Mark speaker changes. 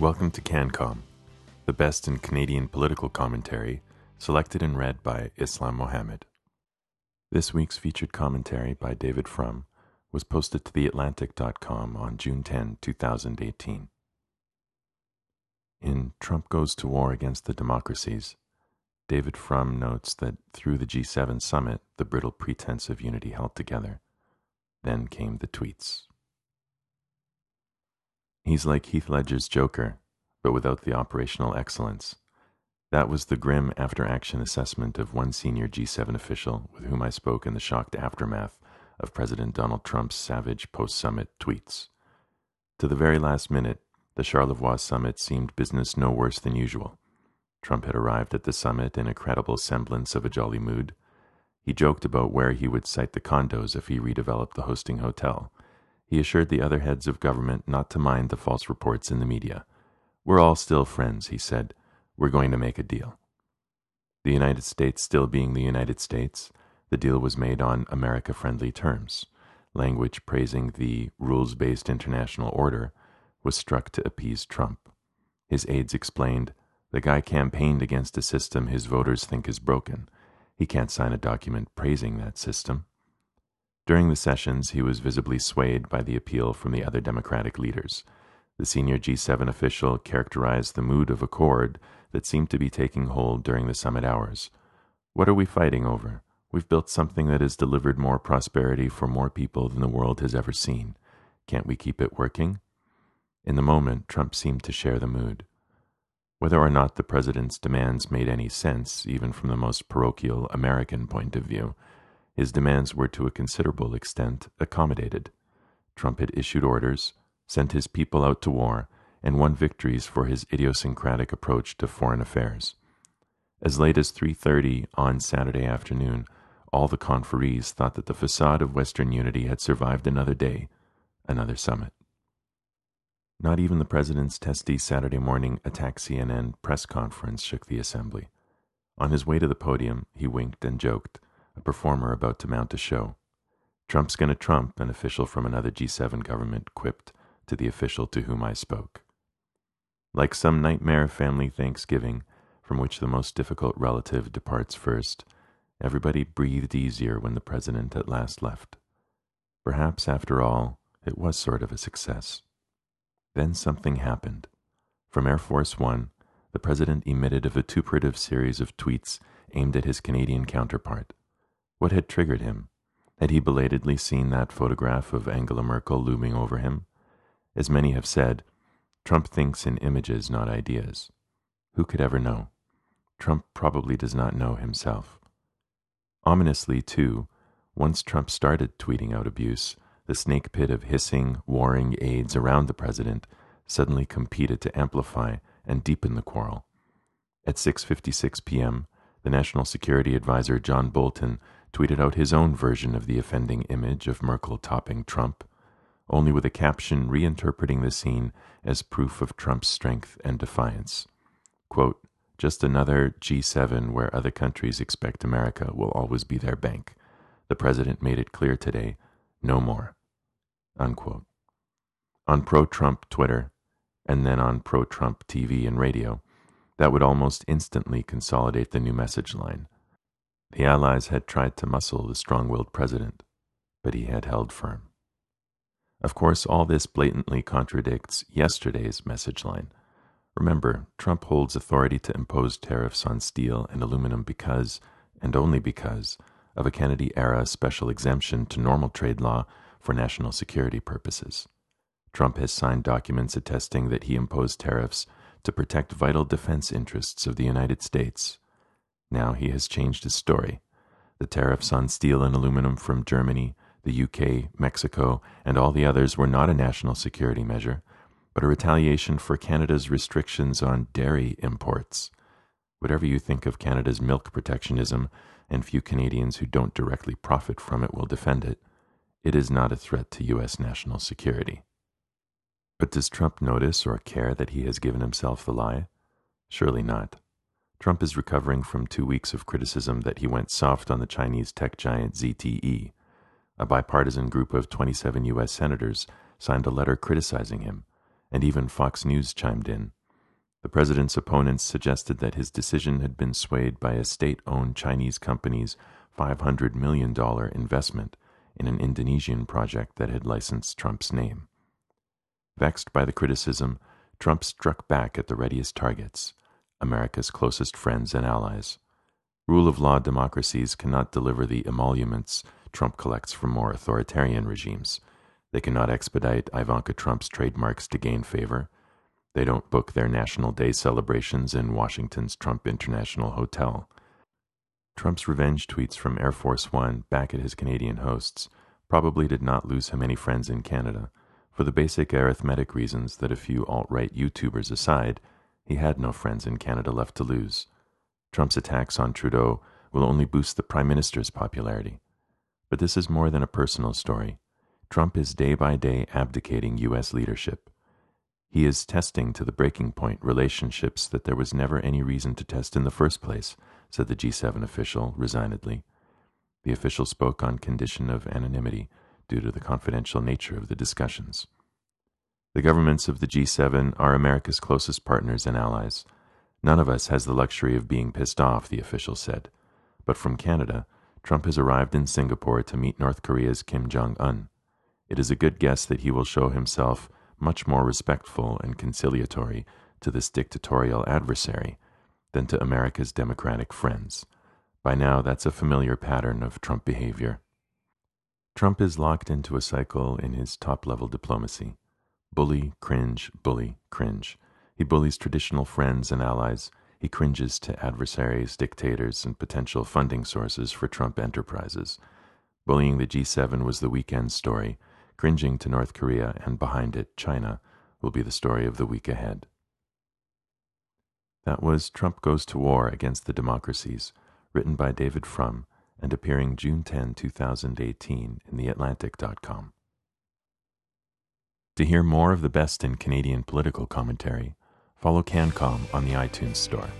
Speaker 1: Welcome to CanCom, the best in Canadian political commentary, selected and read by Islam Mohammed. This week's featured commentary by David Frum was posted to theatlantic.com on June 10, 2018. In Trump Goes to War Against the Democracies, David Frum notes that through the G7 summit, the brittle pretense of unity held together. Then came the tweets. He's like Heath Ledger's Joker, but without the operational excellence. That was the grim after action assessment of one senior G7 official with whom I spoke in the shocked aftermath of President Donald Trump's savage post summit tweets. To the very last minute, the Charlevoix summit seemed business no worse than usual. Trump had arrived at the summit in a credible semblance of a jolly mood. He joked about where he would site the condos if he redeveloped the hosting hotel. He assured the other heads of government not to mind the false reports in the media. We're all still friends, he said. We're going to make a deal. The United States still being the United States, the deal was made on America friendly terms. Language praising the rules based international order was struck to appease Trump. His aides explained the guy campaigned against a system his voters think is broken. He can't sign a document praising that system. During the sessions, he was visibly swayed by the appeal from the other Democratic leaders. The senior G7 official characterized the mood of accord that seemed to be taking hold during the summit hours. What are we fighting over? We've built something that has delivered more prosperity for more people than the world has ever seen. Can't we keep it working? In the moment, Trump seemed to share the mood. Whether or not the president's demands made any sense, even from the most parochial American point of view, his demands were to a considerable extent accommodated. Trump had issued orders, sent his people out to war, and won victories for his idiosyncratic approach to foreign affairs. As late as 3:30 on Saturday afternoon, all the conferees thought that the facade of Western unity had survived another day, another summit. Not even the president's testy Saturday morning attack CNN press conference shook the assembly. On his way to the podium, he winked and joked a performer about to mount a show. Trump's gonna trump, an official from another G7 government quipped to the official to whom I spoke. Like some nightmare family Thanksgiving, from which the most difficult relative departs first, everybody breathed easier when the president at last left. Perhaps, after all, it was sort of a success. Then something happened. From Air Force One, the president emitted a vituperative series of tweets aimed at his Canadian counterpart. What had triggered him? Had he belatedly seen that photograph of Angela Merkel looming over him? As many have said, Trump thinks in images, not ideas. Who could ever know? Trump probably does not know himself. Ominously, too, once Trump started tweeting out abuse, the snake pit of hissing, warring aides around the president suddenly competed to amplify and deepen the quarrel. At 6:56 p.m., the National Security Advisor John Bolton tweeted out his own version of the offending image of Merkel topping Trump, only with a caption reinterpreting the scene as proof of Trump's strength and defiance. Quote, just another G7 where other countries expect America will always be their bank. The president made it clear today no more. Unquote. On pro Trump Twitter, and then on pro Trump TV and radio, that would almost instantly consolidate the new message line. The Allies had tried to muscle the strong willed president, but he had held firm. Of course, all this blatantly contradicts yesterday's message line. Remember, Trump holds authority to impose tariffs on steel and aluminum because, and only because, of a Kennedy era special exemption to normal trade law for national security purposes. Trump has signed documents attesting that he imposed tariffs to protect vital defense interests of the United States now he has changed his story. The tariffs on steel and aluminum from Germany, the UK, Mexico, and all the others were not a national security measure, but a retaliation for Canada's restrictions on dairy imports. Whatever you think of Canada's milk protectionism, and few Canadians who don't directly profit from it will defend it, it is not a threat to U.S. national security. But does Trump notice or care that he has given himself the lie? Surely not. Trump is recovering from two weeks of criticism that he went soft on the Chinese tech giant ZTE. A bipartisan group of 27 U.S. senators signed a letter criticizing him, and even Fox News chimed in. The president's opponents suggested that his decision had been swayed by a state owned Chinese company's $500 million investment in an Indonesian project that had licensed Trump's name. Vexed by the criticism, Trump struck back at the readiest targets America's closest friends and allies. Rule of law democracies cannot deliver the emoluments Trump collects from more authoritarian regimes. They cannot expedite Ivanka Trump's trademarks to gain favor. They don't book their National Day celebrations in Washington's Trump International Hotel. Trump's revenge tweets from Air Force One back at his Canadian hosts probably did not lose him any friends in Canada, for the basic arithmetic reasons that a few alt right YouTubers aside, he had no friends in Canada left to lose. Trump's attacks on Trudeau will only boost the Prime Minister's popularity. But this is more than a personal story. Trump is day by day abdicating U.S. leadership. He is testing to the breaking point relationships that there was never any reason to test in the first place, said the G7 official resignedly. The official spoke on condition of anonymity due to the confidential nature of the discussions. The governments of the G7 are America's closest partners and allies. None of us has the luxury of being pissed off, the official said. But from Canada, Trump has arrived in Singapore to meet North Korea's Kim Jong un. It is a good guess that he will show himself much more respectful and conciliatory to this dictatorial adversary than to America's Democratic friends. By now, that's a familiar pattern of Trump behavior. Trump is locked into a cycle in his top level diplomacy bully, cringe, bully, cringe. He bullies traditional friends and allies he cringes to adversaries, dictators, and potential funding sources for Trump enterprises. Bullying the G7 was the weekend story. Cringing to North Korea and behind it, China, will be the story of the week ahead. That was Trump Goes to War Against the Democracies, written by David Frum and appearing June 10, 2018 in theatlantic.com. To hear more of the best in Canadian political commentary, follow CanCom on the iTunes Store.